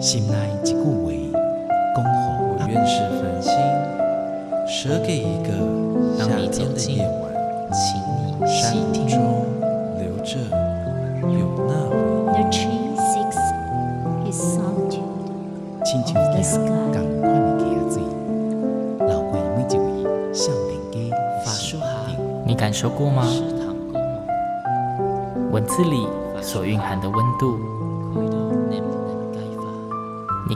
心内一句话，恭候我愿是繁星，舍给一个夏天的夜晚，请你。山中留着有那回忆。The tree seeks his solitude 亲像 of the 一 sky. 共款的溪水，流过每一位少年家法书哈，你感受过吗？文字里所蕴含的温度，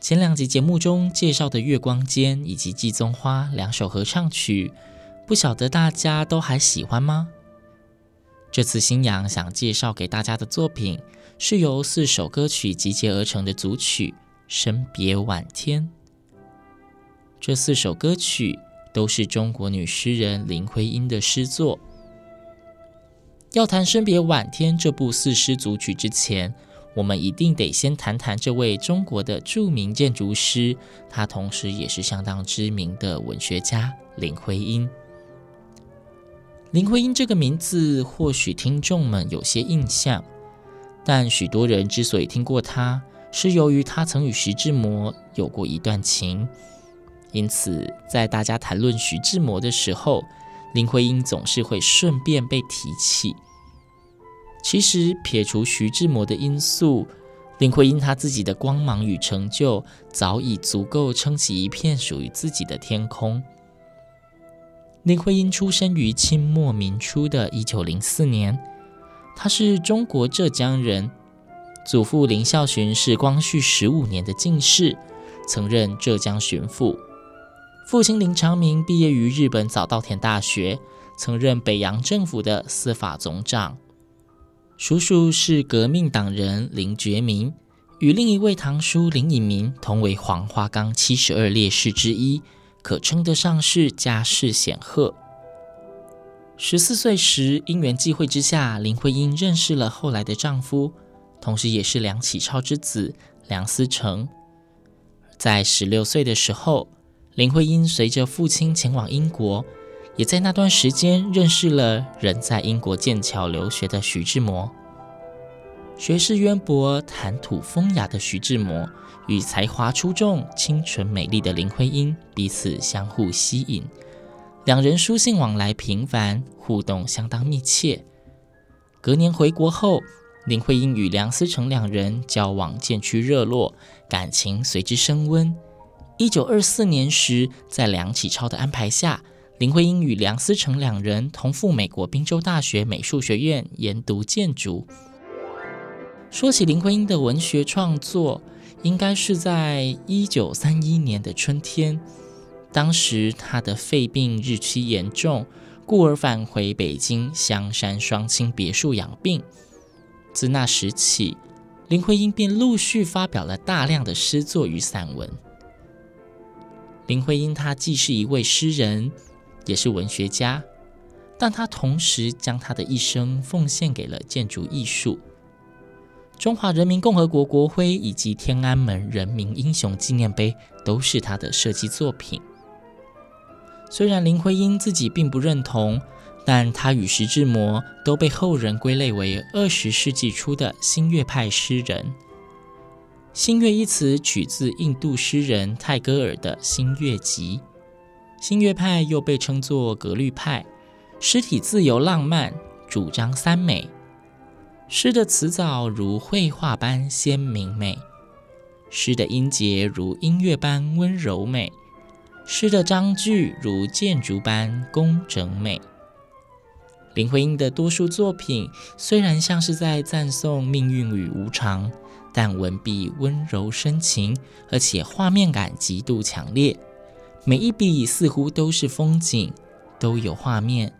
前两集节目中介绍的《月光间》以及《季踪花》两首合唱曲，不晓得大家都还喜欢吗？这次新阳想介绍给大家的作品，是由四首歌曲集结而成的组曲《生别晚天》。这四首歌曲都是中国女诗人林徽因的诗作。要谈《生别晚天》这部四诗组曲之前，我们一定得先谈谈这位中国的著名建筑师，他同时也是相当知名的文学家林徽因。林徽因这个名字，或许听众们有些印象，但许多人之所以听过她，是由于她曾与徐志摩有过一段情。因此，在大家谈论徐志摩的时候，林徽因总是会顺便被提起。其实，撇除徐志摩的因素，林徽因她自己的光芒与成就，早已足够撑起一片属于自己的天空。林徽因出生于清末民初的一九零四年，她是中国浙江人，祖父林孝询是光绪十五年的进士，曾任浙江巡抚。父亲林长民毕业于日本早稻田大学，曾任北洋政府的司法总长。叔叔是革命党人林觉民，与另一位堂叔林以民同为黄花岗七十二烈士之一，可称得上是家世显赫。十四岁时，因缘际会之下，林徽因认识了后来的丈夫，同时也是梁启超之子梁思成。在十六岁的时候，林徽因随着父亲前往英国，也在那段时间认识了人在英国剑桥留学的徐志摩。学识渊博、谈吐风雅的徐志摩与才华出众、清纯美丽的林徽因彼此相互吸引，两人书信往来频繁，互动相当密切。隔年回国后，林徽因与梁思成两人交往渐趋热络，感情随之升温。一九二四年时，在梁启超的安排下，林徽因与梁思成两人同赴美国宾州大学美术学院研读建筑。说起林徽因的文学创作，应该是在一九三一年的春天。当时她的肺病日趋严重，故而返回北京香山双清别墅养病。自那时起，林徽因便陆续发表了大量的诗作与散文。林徽因，她既是一位诗人，也是文学家，但他同时将他的一生奉献给了建筑艺术。中华人民共和国国徽以及天安门人民英雄纪念碑都是他的设计作品。虽然林徽因自己并不认同，但她与徐志摩都被后人归类为二十世纪初的新月派诗人。新月一词取自印度诗人泰戈尔的《新月集》，新月派又被称作格律派，诗体自由浪漫，主张三美。诗的词藻如绘画般鲜明美，诗的音节如音乐般温柔美，诗的章句如建筑般工整美。林徽因的多数作品虽然像是在赞颂命运与无常。但文笔温柔深情，而且画面感极度强烈，每一笔似乎都是风景，都有画面。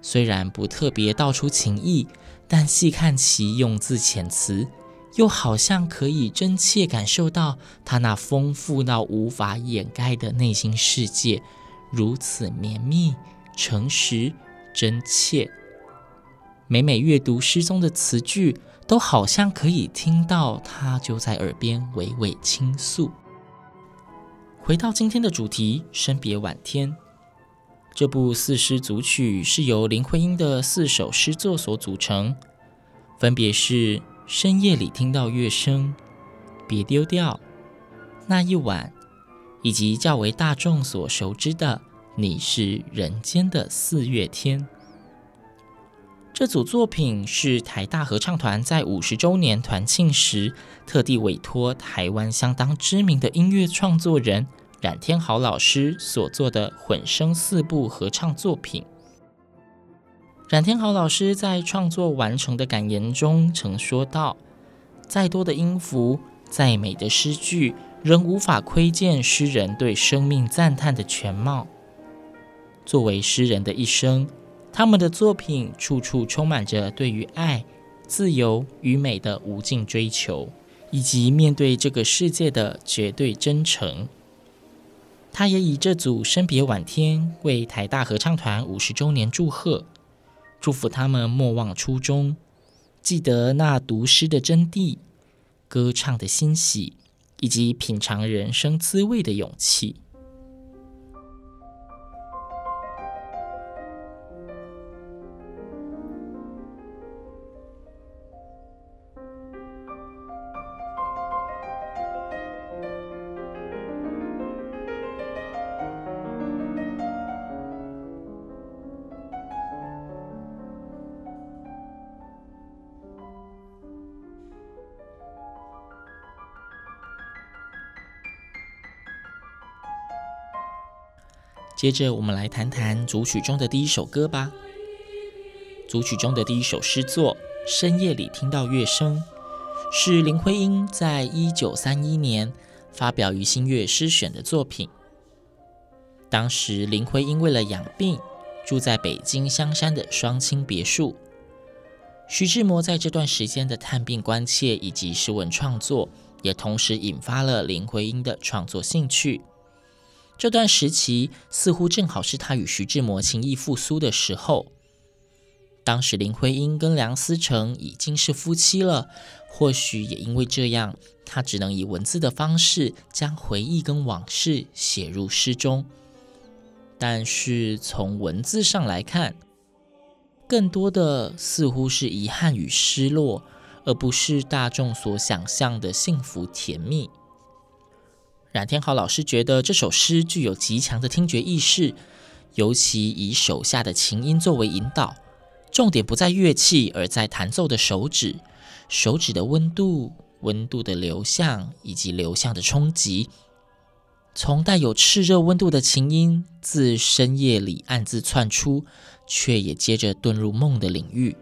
虽然不特别道出情意，但细看其用字遣词，又好像可以真切感受到他那丰富到无法掩盖的内心世界，如此绵密、诚实、真切。每每阅读诗中的词句，都好像可以听到他就在耳边娓娓倾诉。回到今天的主题，生别晚天。这部四诗组曲是由林徽因的四首诗作所组成，分别是《深夜里听到乐声》、《别丢掉》、《那一晚》，以及较为大众所熟知的《你是人间的四月天》。这组作品是台大合唱团在五十周年团庆时，特地委托台湾相当知名的音乐创作人。冉天豪老师所做的混声四部合唱作品。冉天豪老师在创作完成的感言中曾说道：“再多的音符，再美的诗句，仍无法窥见诗人对生命赞叹的全貌。作为诗人的一生，他们的作品处处充满着对于爱、自由与美的无尽追求，以及面对这个世界的绝对真诚。”他也以这组《生别晚天》为台大合唱团五十周年祝贺，祝福他们莫忘初衷，记得那读诗的真谛、歌唱的欣喜，以及品尝人生滋味的勇气。接着，我们来谈谈组曲中的第一首歌吧。组曲中的第一首诗作《深夜里听到乐声》，是林徽因在一九三一年发表于《新月诗选》的作品。当时，林徽因为了养病，住在北京香山的双清别墅。徐志摩在这段时间的探病关切以及诗文创作，也同时引发了林徽因的创作兴趣。这段时期似乎正好是他与徐志摩情谊复苏的时候。当时林徽因跟梁思成已经是夫妻了，或许也因为这样，他只能以文字的方式将回忆跟往事写入诗中。但是从文字上来看，更多的似乎是遗憾与失落，而不是大众所想象的幸福甜蜜。冉天豪老师觉得这首诗具有极强的听觉意识，尤其以手下的琴音作为引导，重点不在乐器，而在弹奏的手指，手指的温度、温度的流向以及流向的冲击。从带有炽热温度的琴音自深夜里暗自窜出，却也接着遁入梦的领域。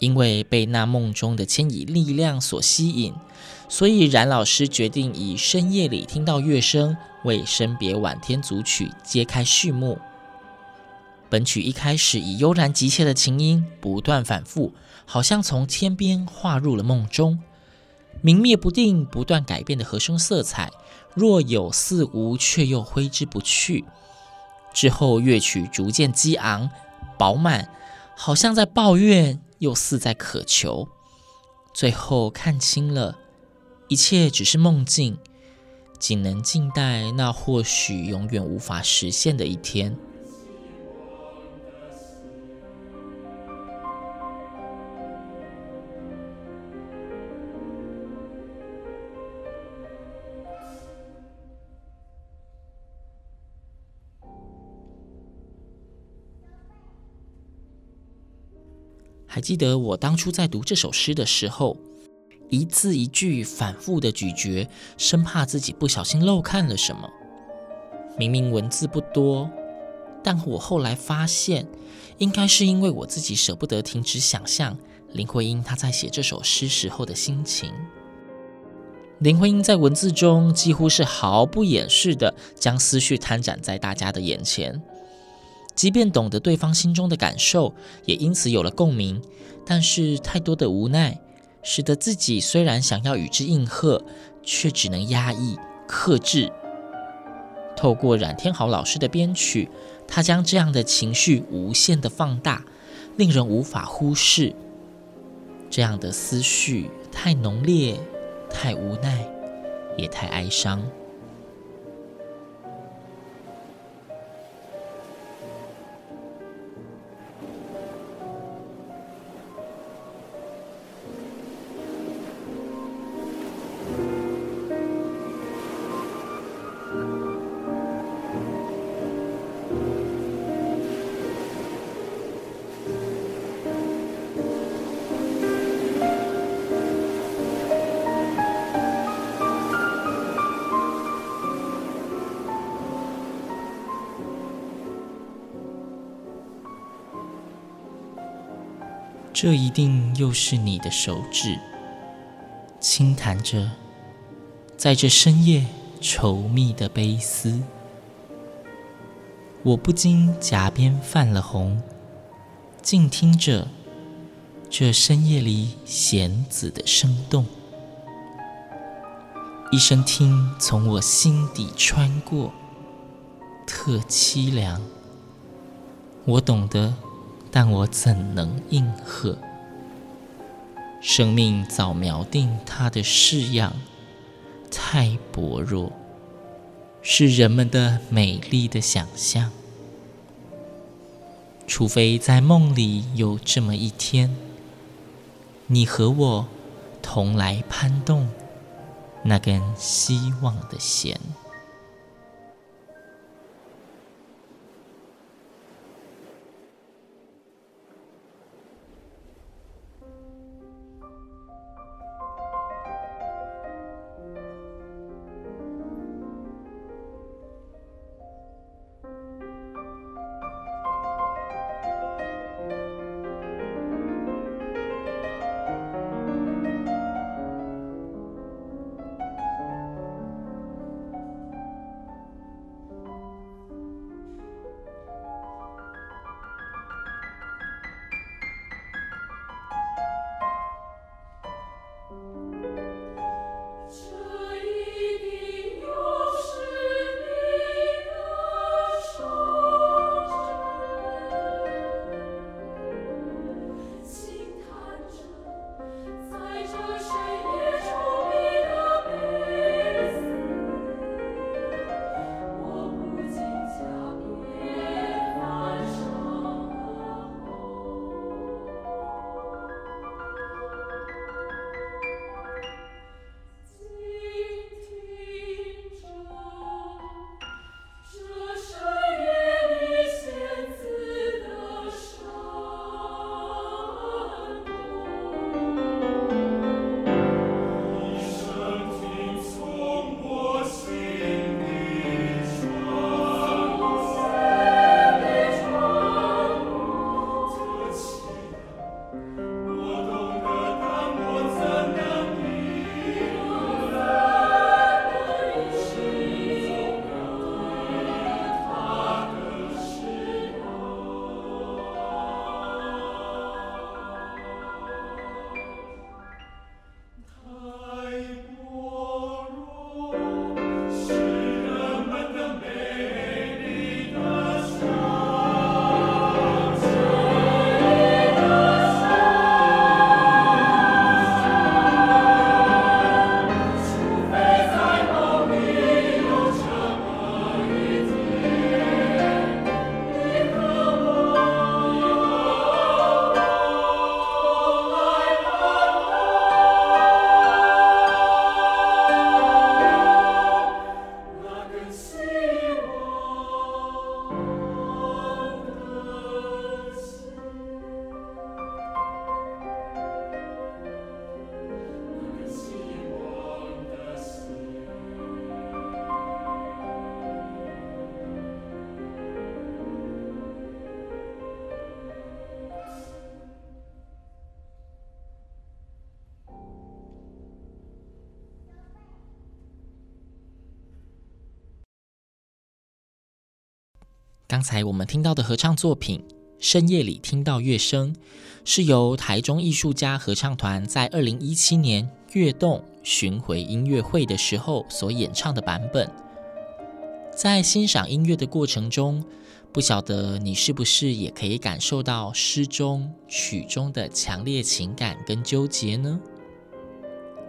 因为被那梦中的牵引力量所吸引，所以冉老师决定以深夜里听到乐声为《生别晚天》组曲揭开序幕。本曲一开始以悠然急切的琴音不断反复，好像从天边划入了梦中，明灭不定、不断改变的和声色彩，若有似无，却又挥之不去。之后乐曲逐渐激昂、饱满，好像在抱怨。又似在渴求，最后看清了，一切只是梦境，仅能静待那或许永远无法实现的一天。还记得我当初在读这首诗的时候，一字一句反复的咀嚼，生怕自己不小心漏看了什么。明明文字不多，但我后来发现，应该是因为我自己舍不得停止想象林徽因她在写这首诗时候的心情。林徽因在文字中几乎是毫不掩饰的将思绪摊展在大家的眼前。即便懂得对方心中的感受，也因此有了共鸣，但是太多的无奈，使得自己虽然想要与之应和，却只能压抑、克制。透过冉天豪老师的编曲，他将这样的情绪无限的放大，令人无法忽视。这样的思绪太浓烈，太无奈，也太哀伤。这一定又是你的手指，轻弹着，在这深夜稠密的悲思，我不禁颊边泛了红，静听着这深夜里弦子的声动，一声听从我心底穿过，特凄凉。我懂得。但我怎能应和？生命早锚定它的式样，太薄弱，是人们的美丽的想象。除非在梦里有这么一天，你和我同来攀动那根希望的弦。刚才我们听到的合唱作品深夜里听到乐声，是由台中艺术家合唱团在二零一七年乐动巡回音乐会的时候所演唱的版本。在欣赏音乐的过程中，不晓得你是不是也可以感受到诗中曲中的强烈情感跟纠结呢？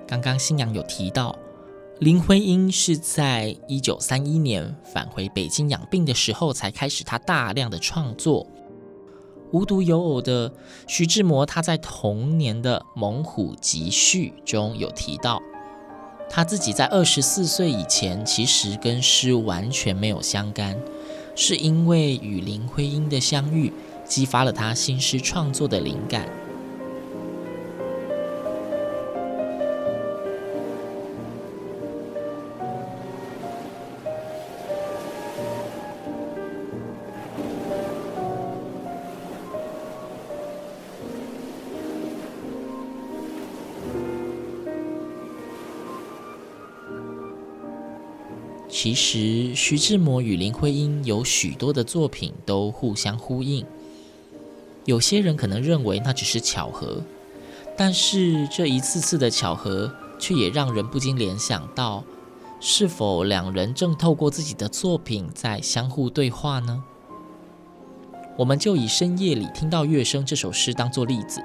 刚刚新娘有提到，林徽因是在一九三一年返回北京养病的时候才开始他大量的创作。无独有偶的，徐志摩他在同年的《猛虎集序》中有提到。他自己在二十四岁以前，其实跟诗完全没有相干，是因为与林徽因的相遇，激发了他新诗创作的灵感。其实，徐志摩与林徽因有许多的作品都互相呼应。有些人可能认为那只是巧合，但是这一次次的巧合，却也让人不禁联想到，是否两人正透过自己的作品在相互对话呢？我们就以深夜里听到乐声这首诗当作例子。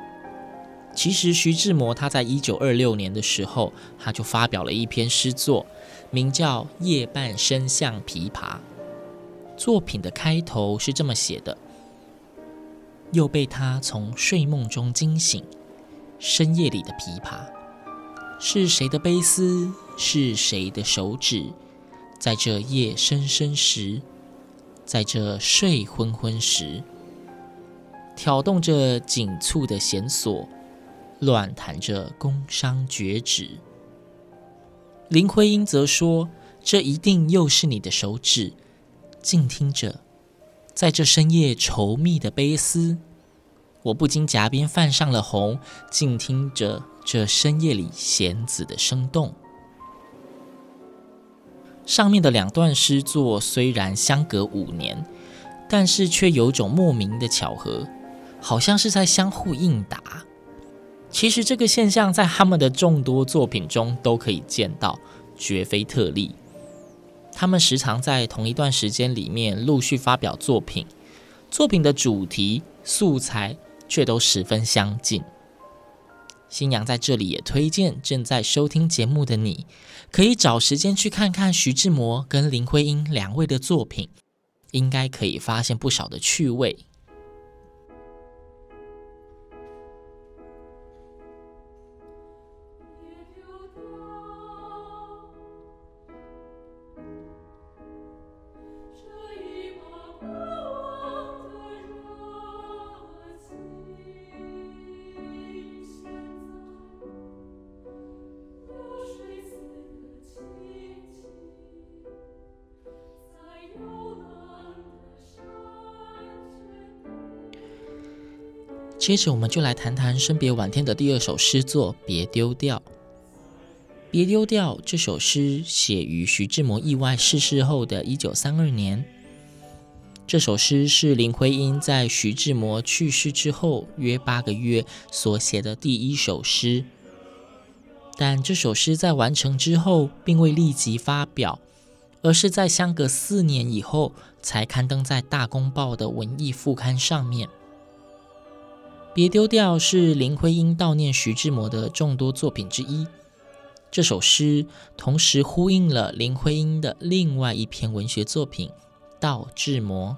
其实，徐志摩他在一九二六年的时候，他就发表了一篇诗作。名叫《夜半声向琵琶》，作品的开头是这么写的：又被他从睡梦中惊醒，深夜里的琵琶，是谁的悲思？是谁的手指？在这夜深深时，在这睡昏昏时，挑动着紧促的弦索，乱弹着宫商角徵。林徽因则说：“这一定又是你的手指，静听着，在这深夜稠密的悲思，我不禁颊边泛上了红，静听着这深夜里弦子的声动。”上面的两段诗作虽然相隔五年，但是却有种莫名的巧合，好像是在相互应答。其实这个现象在他们的众多作品中都可以见到，绝非特例。他们时常在同一段时间里面陆续发表作品，作品的主题、素材却都十分相近。新娘在这里也推荐正在收听节目的你，可以找时间去看看徐志摩跟林徽因两位的作品，应该可以发现不少的趣味。接着，我们就来谈谈生别晚天的第二首诗作《别丢掉》。《别丢掉》这首诗写于徐志摩意外逝世后的一九三二年。这首诗是林徽因在徐志摩去世之后约八个月所写的第一首诗。但这首诗在完成之后，并未立即发表，而是在相隔四年以后才刊登在《大公报》的文艺副刊上面。别丢掉是林徽因悼念徐志摩的众多作品之一。这首诗同时呼应了林徽因的另外一篇文学作品《悼志摩》。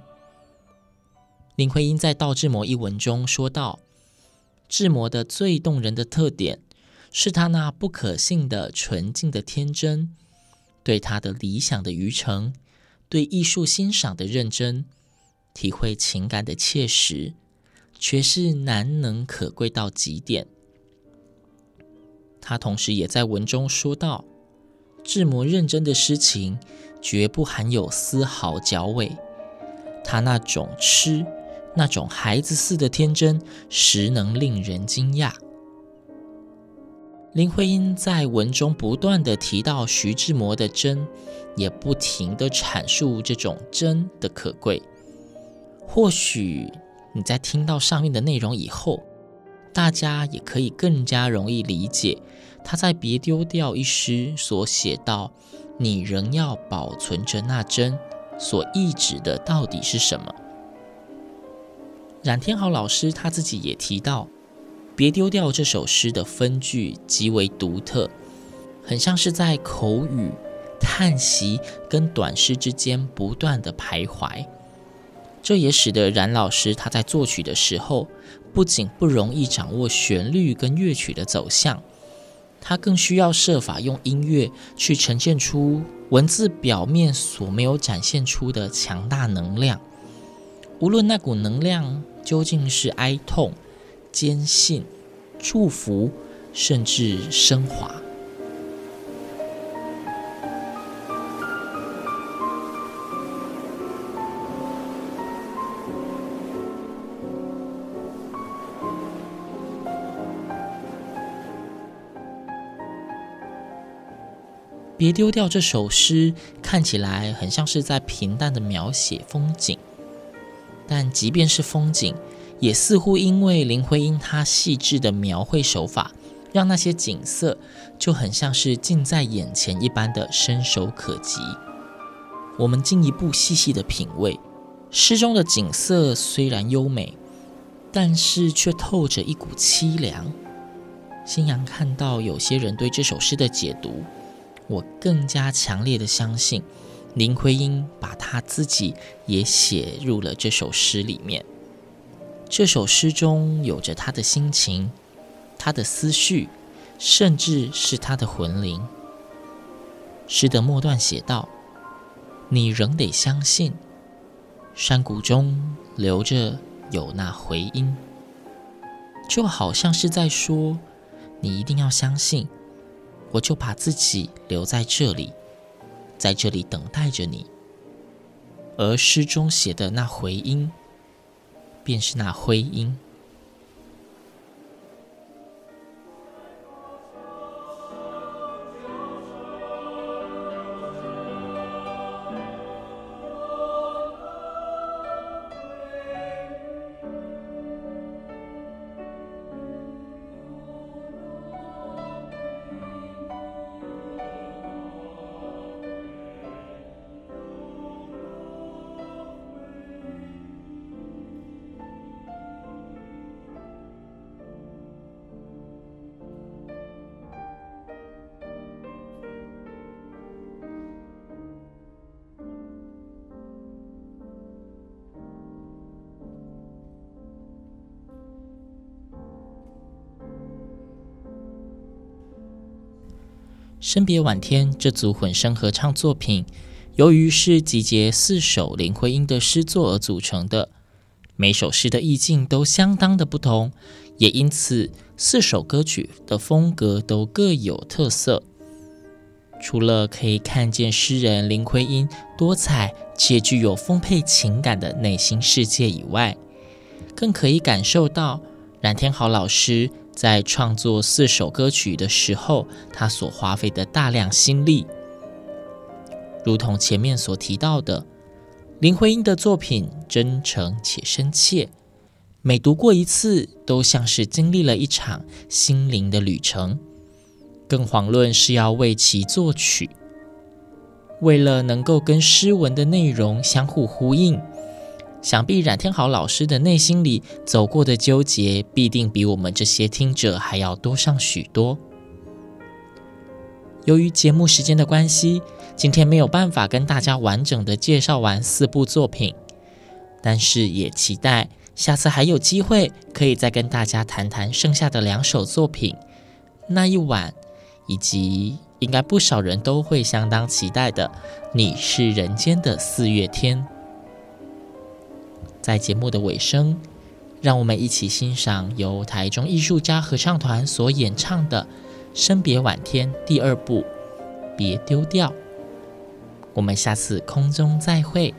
林徽因在《悼志摩》一文中说道：“志摩的最动人的特点是他那不可信的纯净的天真，对他的理想的愚诚，对艺术欣赏的认真，体会情感的切实。”却是难能可贵到极点。他同时也在文中说道：“志摩认真的诗情，绝不含有丝毫矫伪。他那种痴，那种孩子似的天真，实能令人惊讶。”林徽因在文中不断地提到徐志摩的真，也不停地阐述这种真的可贵。或许。你在听到上面的内容以后，大家也可以更加容易理解他在《别丢掉》一诗所写到“你仍要保存着那针”所意指的到底是什么。冉天豪老师他自己也提到，《别丢掉》这首诗的分句极为独特，很像是在口语、叹息跟短诗之间不断的徘徊。这也使得冉老师他在作曲的时候，不仅不容易掌握旋律跟乐曲的走向，他更需要设法用音乐去呈现出文字表面所没有展现出的强大能量。无论那股能量究竟是哀痛。坚信、祝福，甚至升华。别丢掉这首诗，看起来很像是在平淡的描写风景，但即便是风景。也似乎因为林徽因她细致的描绘手法，让那些景色就很像是近在眼前一般的伸手可及。我们进一步细细的品味，诗中的景色虽然优美，但是却透着一股凄凉。新阳看到有些人对这首诗的解读，我更加强烈的相信，林徽因把她自己也写入了这首诗里面。这首诗中有着他的心情，他的思绪，甚至是他的魂灵。诗的末段写道：“你仍得相信，山谷中留着有那回音。”就好像是在说：“你一定要相信，我就把自己留在这里，在这里等待着你。”而诗中写的那回音。便是那徽音。生别晚天这组混声合唱作品，由于是集结四首林徽因的诗作而组成的，每首诗的意境都相当的不同，也因此四首歌曲的风格都各有特色。除了可以看见诗人林徽因多彩且具有丰沛情感的内心世界以外，更可以感受到冉天豪老师。在创作四首歌曲的时候，他所花费的大量心力，如同前面所提到的，林徽因的作品真诚且深切，每读过一次，都像是经历了一场心灵的旅程。更遑论是要为其作曲，为了能够跟诗文的内容相互呼应。想必冉天豪老师的内心里走过的纠结，必定比我们这些听者还要多上许多。由于节目时间的关系，今天没有办法跟大家完整的介绍完四部作品，但是也期待下次还有机会可以再跟大家谈谈剩下的两首作品。那一晚，以及应该不少人都会相当期待的《你是人间的四月天》。在节目的尾声，让我们一起欣赏由台中艺术家合唱团所演唱的《生别晚天》第二部《别丢掉》。我们下次空中再会。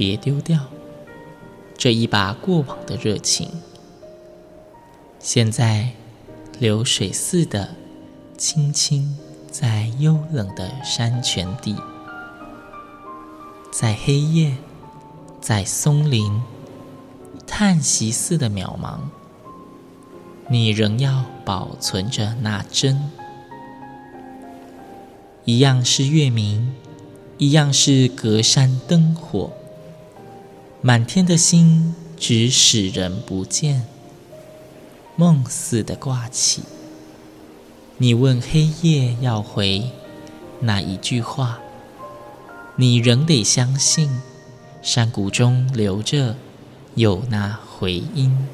别丢掉这一把过往的热情。现在，流水似的，轻轻在幽冷的山泉底，在黑夜，在松林，叹息似的渺茫。你仍要保存着那真，一样是月明，一样是隔山灯火。满天的星，只使人不见。梦似的挂起，你问黑夜要回哪一句话？你仍得相信，山谷中留着有那回音。